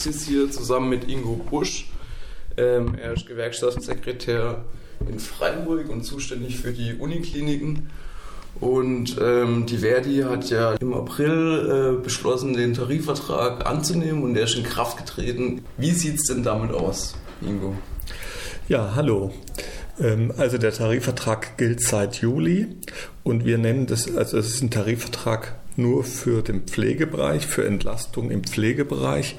sitze hier zusammen mit Ingo Busch. Ähm, er ist Gewerkschaftssekretär in Freiburg und zuständig für die Unikliniken. Und ähm, die Verdi hat ja im April äh, beschlossen, den Tarifvertrag anzunehmen und der ist in Kraft getreten. Wie sieht es denn damit aus, Ingo? Ja, hallo. Ähm, also der Tarifvertrag gilt seit Juli und wir nennen das, also es ist ein Tarifvertrag nur für den Pflegebereich, für Entlastung im Pflegebereich.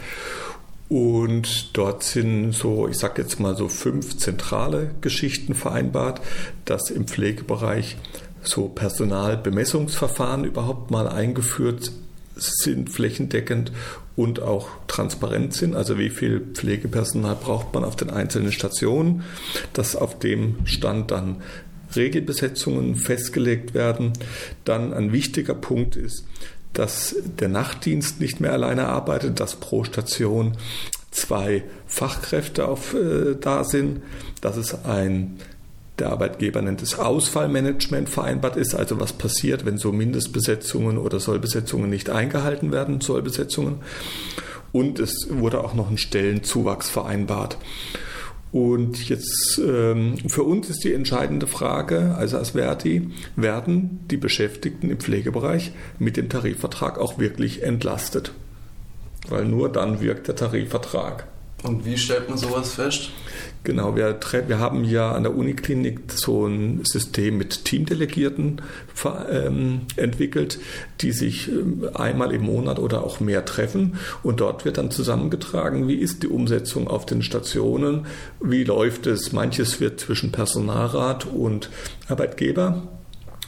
Und dort sind so, ich sage jetzt mal so fünf zentrale Geschichten vereinbart, dass im Pflegebereich so Personalbemessungsverfahren überhaupt mal eingeführt sind, flächendeckend und auch transparent sind. Also wie viel Pflegepersonal braucht man auf den einzelnen Stationen, dass auf dem Stand dann Regelbesetzungen festgelegt werden. Dann ein wichtiger Punkt ist, dass der Nachtdienst nicht mehr alleine arbeitet, dass pro Station zwei Fachkräfte auf, äh, da sind, dass es ein der Arbeitgeber nennt es Ausfallmanagement vereinbart ist, also was passiert, wenn so Mindestbesetzungen oder Sollbesetzungen nicht eingehalten werden, Sollbesetzungen. Und es wurde auch noch ein Stellenzuwachs vereinbart. Und jetzt ähm, für uns ist die entscheidende Frage, also als Verdi, werden die Beschäftigten im Pflegebereich mit dem Tarifvertrag auch wirklich entlastet? Weil nur dann wirkt der Tarifvertrag. Und wie stellt man sowas fest? Genau, wir, wir haben ja an der Uniklinik so ein System mit Teamdelegierten ähm, entwickelt, die sich ähm, einmal im Monat oder auch mehr treffen. Und dort wird dann zusammengetragen, wie ist die Umsetzung auf den Stationen, wie läuft es. Manches wird zwischen Personalrat und Arbeitgeber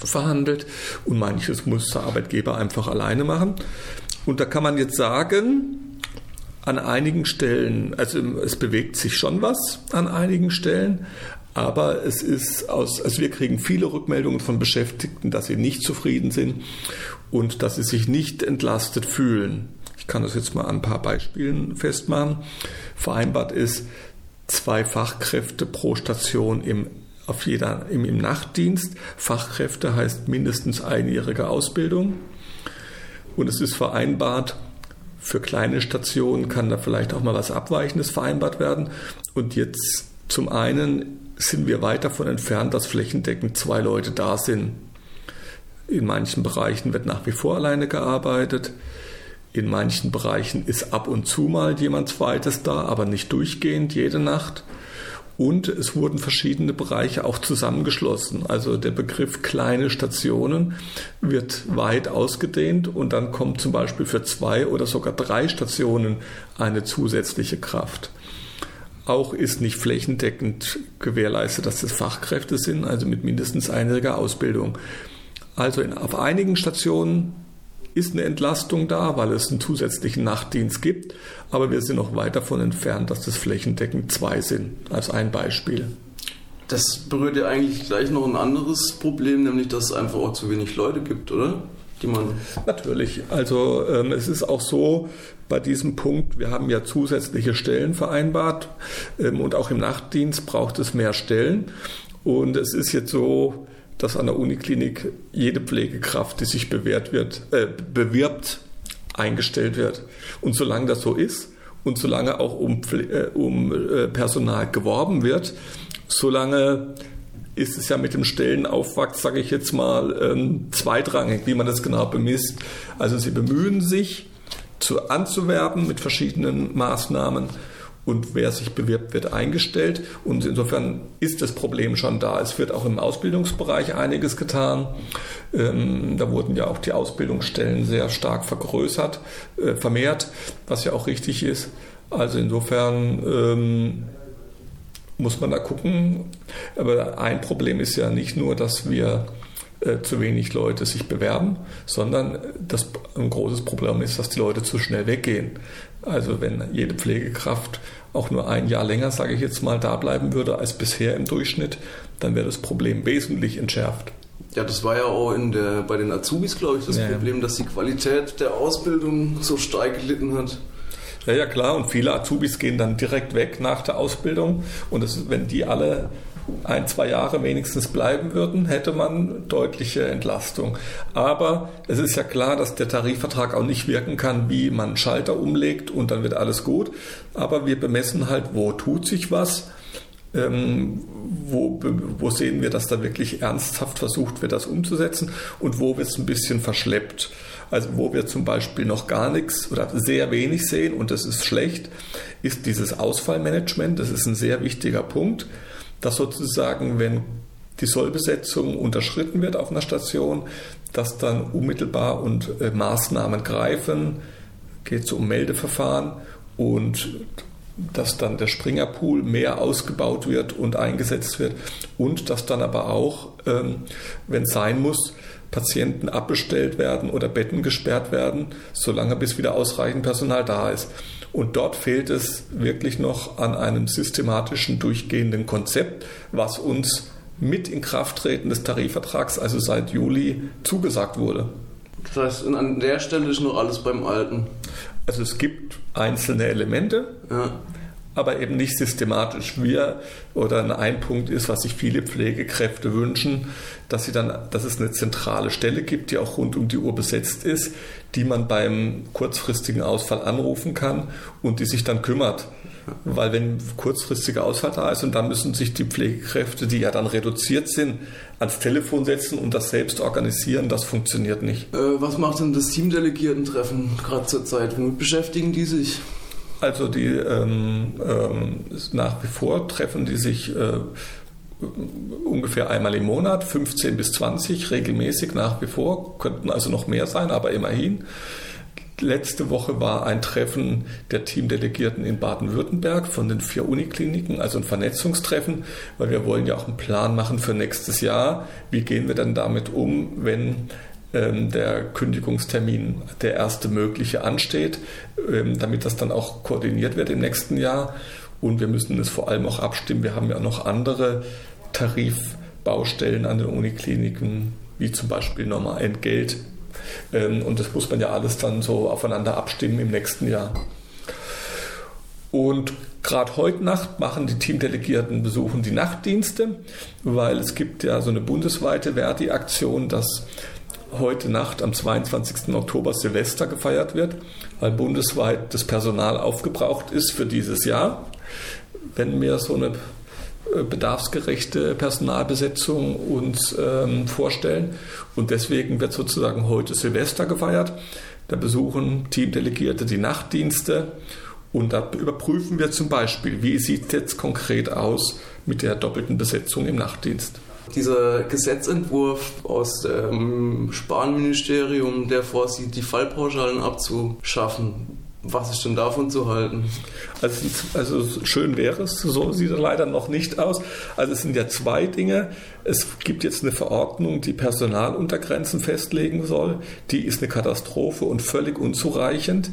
verhandelt und manches muss der Arbeitgeber einfach alleine machen. Und da kann man jetzt sagen, an einigen Stellen, also es bewegt sich schon was an einigen Stellen, aber es ist aus, also wir kriegen viele Rückmeldungen von Beschäftigten, dass sie nicht zufrieden sind und dass sie sich nicht entlastet fühlen. Ich kann das jetzt mal an ein paar Beispielen festmachen. Vereinbart ist zwei Fachkräfte pro Station im auf jeder, im, im Nachtdienst. Fachkräfte heißt mindestens einjährige Ausbildung. Und es ist vereinbart, für kleine Stationen kann da vielleicht auch mal was Abweichendes vereinbart werden. Und jetzt zum einen sind wir weit davon entfernt, dass flächendeckend zwei Leute da sind. In manchen Bereichen wird nach wie vor alleine gearbeitet. In manchen Bereichen ist ab und zu mal jemand zweites da, aber nicht durchgehend jede Nacht. Und es wurden verschiedene Bereiche auch zusammengeschlossen. Also der Begriff kleine Stationen wird weit ausgedehnt und dann kommt zum Beispiel für zwei oder sogar drei Stationen eine zusätzliche Kraft. Auch ist nicht flächendeckend gewährleistet, dass das Fachkräfte sind, also mit mindestens einjähriger Ausbildung. Also in, auf einigen Stationen ist eine Entlastung da, weil es einen zusätzlichen Nachtdienst gibt, aber wir sind noch weit davon entfernt, dass das flächendeckend zwei sind, als ein Beispiel. Das berührt ja eigentlich gleich noch ein anderes Problem, nämlich dass es einfach auch zu wenig Leute gibt, oder? Die man Natürlich. Also ähm, es ist auch so bei diesem Punkt, wir haben ja zusätzliche Stellen vereinbart ähm, und auch im Nachtdienst braucht es mehr Stellen. Und es ist jetzt so, dass an der Uniklinik jede Pflegekraft, die sich bewährt wird, äh, bewirbt, eingestellt wird. Und solange das so ist und solange auch um, äh, um äh, Personal geworben wird, solange ist es ja mit dem Stellenaufwachs, sage ich jetzt mal, ähm, zweitrangig, wie man das genau bemisst. Also sie bemühen sich, zu, anzuwerben mit verschiedenen Maßnahmen und wer sich bewirbt, wird eingestellt. Und insofern ist das Problem schon da. Es wird auch im Ausbildungsbereich einiges getan. Ähm, da wurden ja auch die Ausbildungsstellen sehr stark vergrößert, äh, vermehrt, was ja auch richtig ist. Also insofern ähm, muss man da gucken. Aber ein Problem ist ja nicht nur, dass wir äh, zu wenig Leute sich bewerben, sondern das, ein großes Problem ist, dass die Leute zu schnell weggehen. Also wenn jede Pflegekraft auch nur ein Jahr länger, sage ich jetzt mal, da bleiben würde als bisher im Durchschnitt, dann wäre das Problem wesentlich entschärft. Ja, das war ja auch in der, bei den Azubis, glaube ich, das ja, Problem, dass die Qualität der Ausbildung so stark gelitten hat. Ja, ja, klar. Und viele Azubis gehen dann direkt weg nach der Ausbildung. Und das, wenn die alle ein, zwei Jahre wenigstens bleiben würden, hätte man deutliche Entlastung. Aber es ist ja klar, dass der Tarifvertrag auch nicht wirken kann, wie man einen Schalter umlegt und dann wird alles gut. Aber wir bemessen halt, wo tut sich was. Ähm, wo, wo sehen wir, dass da wirklich ernsthaft versucht wird, das umzusetzen und wo wird es ein bisschen verschleppt. Also wo wir zum Beispiel noch gar nichts oder sehr wenig sehen und das ist schlecht, ist dieses Ausfallmanagement. Das ist ein sehr wichtiger Punkt, dass sozusagen, wenn die Sollbesetzung unterschritten wird auf einer Station, dass dann unmittelbar und äh, Maßnahmen greifen, geht es um Meldeverfahren und dass dann der Springerpool mehr ausgebaut wird und eingesetzt wird und dass dann aber auch, ähm, wenn es sein muss, Patienten abbestellt werden oder Betten gesperrt werden, solange bis wieder ausreichend Personal da ist. Und dort fehlt es wirklich noch an einem systematischen, durchgehenden Konzept, was uns mit Inkrafttreten des Tarifvertrags, also seit Juli, zugesagt wurde. Das heißt, an der Stelle ist noch alles beim Alten. Also es gibt einzelne Elemente. Ja aber eben nicht systematisch. Wir oder ein Punkt ist, was sich viele Pflegekräfte wünschen, dass sie dann, dass es eine zentrale Stelle gibt, die auch rund um die Uhr besetzt ist, die man beim kurzfristigen Ausfall anrufen kann und die sich dann kümmert. Weil wenn kurzfristiger Ausfall da ist und dann müssen sich die Pflegekräfte, die ja dann reduziert sind, ans Telefon setzen und das selbst organisieren, das funktioniert nicht. Äh, was macht denn das Teamdelegierten-Treffen gerade zur Zeit? Womit beschäftigen die sich? Also die ähm, ähm, nach wie vor treffen die sich äh, ungefähr einmal im Monat, 15 bis 20 regelmäßig nach wie vor, könnten also noch mehr sein, aber immerhin. Letzte Woche war ein Treffen der Teamdelegierten in Baden-Württemberg von den vier Unikliniken, also ein Vernetzungstreffen, weil wir wollen ja auch einen Plan machen für nächstes Jahr. Wie gehen wir dann damit um, wenn der Kündigungstermin der erste mögliche ansteht, ähm, damit das dann auch koordiniert wird im nächsten Jahr. Und wir müssen es vor allem auch abstimmen. Wir haben ja noch andere Tarifbaustellen an den Unikliniken, wie zum Beispiel nochmal Entgelt. Ähm, und das muss man ja alles dann so aufeinander abstimmen im nächsten Jahr. Und gerade heute Nacht machen die Teamdelegierten besuchen die Nachtdienste, weil es gibt ja so eine bundesweite Verdi-Aktion, dass heute Nacht am 22. Oktober Silvester gefeiert wird, weil bundesweit das Personal aufgebraucht ist für dieses Jahr. Wenn wir so eine äh, bedarfsgerechte Personalbesetzung uns ähm, vorstellen. Und deswegen wird sozusagen heute Silvester gefeiert. Da besuchen Teamdelegierte die Nachtdienste und da überprüfen wir zum Beispiel, wie sieht es jetzt konkret aus mit der doppelten Besetzung im Nachtdienst. Dieser Gesetzentwurf aus dem Spanministerium, der vorsieht, die Fallpauschalen abzuschaffen, was ist denn davon zu halten? Also, also, schön wäre es, so sieht er leider noch nicht aus. Also es sind ja zwei Dinge. Es gibt jetzt eine Verordnung, die Personaluntergrenzen festlegen soll. Die ist eine Katastrophe und völlig unzureichend.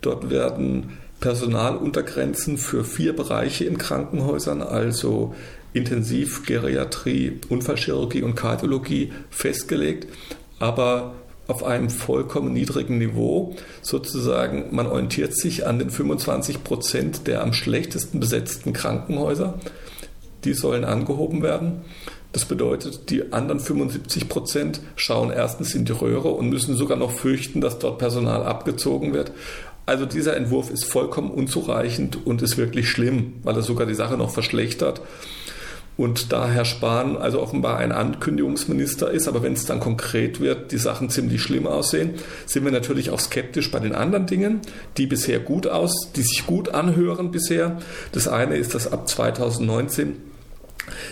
Dort werden Personaluntergrenzen für vier Bereiche in Krankenhäusern, also Intensivgeriatrie, Unfallchirurgie und Kardiologie festgelegt, aber auf einem vollkommen niedrigen Niveau. Sozusagen, man orientiert sich an den 25 Prozent der am schlechtesten besetzten Krankenhäuser. Die sollen angehoben werden. Das bedeutet, die anderen 75 Prozent schauen erstens in die Röhre und müssen sogar noch fürchten, dass dort Personal abgezogen wird. Also dieser Entwurf ist vollkommen unzureichend und ist wirklich schlimm, weil er sogar die Sache noch verschlechtert. Und da Herr Spahn also offenbar ein Ankündigungsminister ist, aber wenn es dann konkret wird, die Sachen ziemlich schlimm aussehen, sind wir natürlich auch skeptisch bei den anderen Dingen, die bisher gut aus, die sich gut anhören bisher. Das eine ist, dass ab 2019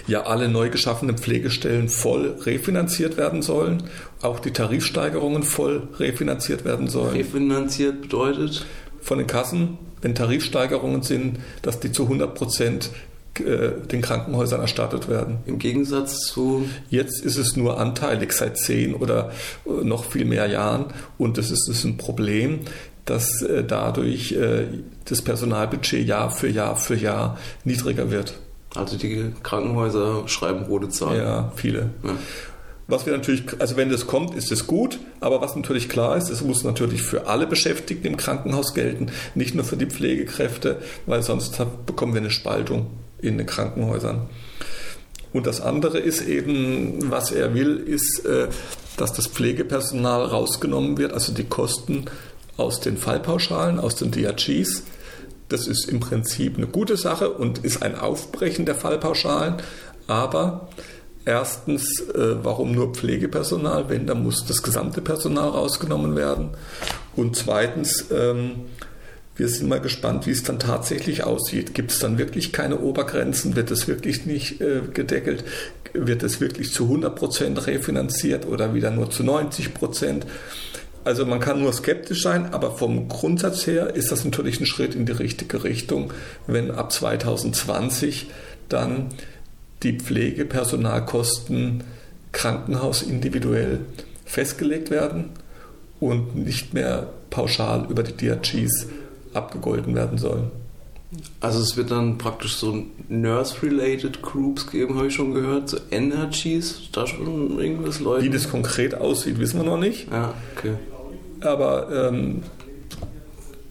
ja alle neu geschaffenen Pflegestellen voll refinanziert werden sollen, auch die Tarifsteigerungen voll refinanziert werden sollen. Refinanziert bedeutet? Von den Kassen, wenn Tarifsteigerungen sind, dass die zu 100 Prozent den Krankenhäusern erstattet werden. Im Gegensatz zu. Jetzt ist es nur anteilig seit zehn oder äh, noch viel mehr Jahren und das ist, ist ein Problem, dass äh, dadurch das Personalbudget Jahr für Jahr für Jahr niedriger wird. Also die Krankenhäuser schreiben rote Zahlen. Ja, viele. Ja. Was wir natürlich, also wenn das kommt, ist es gut, aber was natürlich klar ist, es muss natürlich für alle Beschäftigten im Krankenhaus gelten, nicht nur für die Pflegekräfte, weil sonst bekommen wir eine Spaltung in den Krankenhäusern. Und das andere ist eben, was er will, ist, äh, dass das Pflegepersonal rausgenommen wird, also die Kosten aus den Fallpauschalen, aus den DRGs. Das ist im Prinzip eine gute Sache und ist ein Aufbrechen der Fallpauschalen. Aber erstens, äh, warum nur Pflegepersonal, wenn da muss das gesamte Personal rausgenommen werden? Und zweitens, ähm, wir sind mal gespannt, wie es dann tatsächlich aussieht. Gibt es dann wirklich keine Obergrenzen? Wird es wirklich nicht äh, gedeckelt? Wird es wirklich zu 100 Prozent refinanziert oder wieder nur zu 90 Prozent? Also man kann nur skeptisch sein, aber vom Grundsatz her ist das natürlich ein Schritt in die richtige Richtung, wenn ab 2020 dann die Pflegepersonalkosten krankenhausindividuell festgelegt werden und nicht mehr pauschal über die DRGs abgegolten werden sollen. Also es wird dann praktisch so Nurse-related Groups geben, habe ich schon gehört, so NRGs, da schon irgendwas Leute. Wie das konkret aussieht, wissen wir noch nicht. Ja, okay. Aber ähm,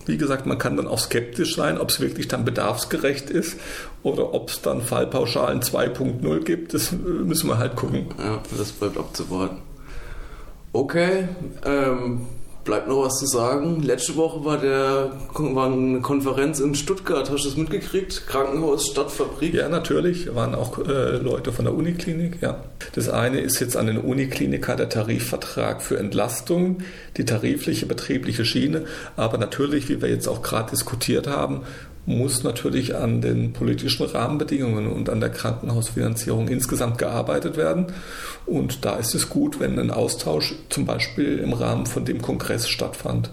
wie gesagt, man kann dann auch skeptisch sein, ob es wirklich dann bedarfsgerecht ist oder ob es dann Fallpauschalen 2.0 gibt. Das müssen wir halt gucken. Ja, das bleibt abzuwarten. Okay, ähm, bleibt noch was zu sagen. Letzte Woche war, der, war eine Konferenz in Stuttgart. Hast du das mitgekriegt? Krankenhaus, Stadtfabrik? Ja, natürlich. Waren auch äh, Leute von der Uniklinik. Ja. Das eine ist jetzt an den Unikliniker der Tarifvertrag für Entlastung, die tarifliche betriebliche Schiene. Aber natürlich, wie wir jetzt auch gerade diskutiert haben, muss natürlich an den politischen Rahmenbedingungen und an der Krankenhausfinanzierung insgesamt gearbeitet werden. Und da ist es gut, wenn ein Austausch zum Beispiel im Rahmen von dem Kongress stattfand.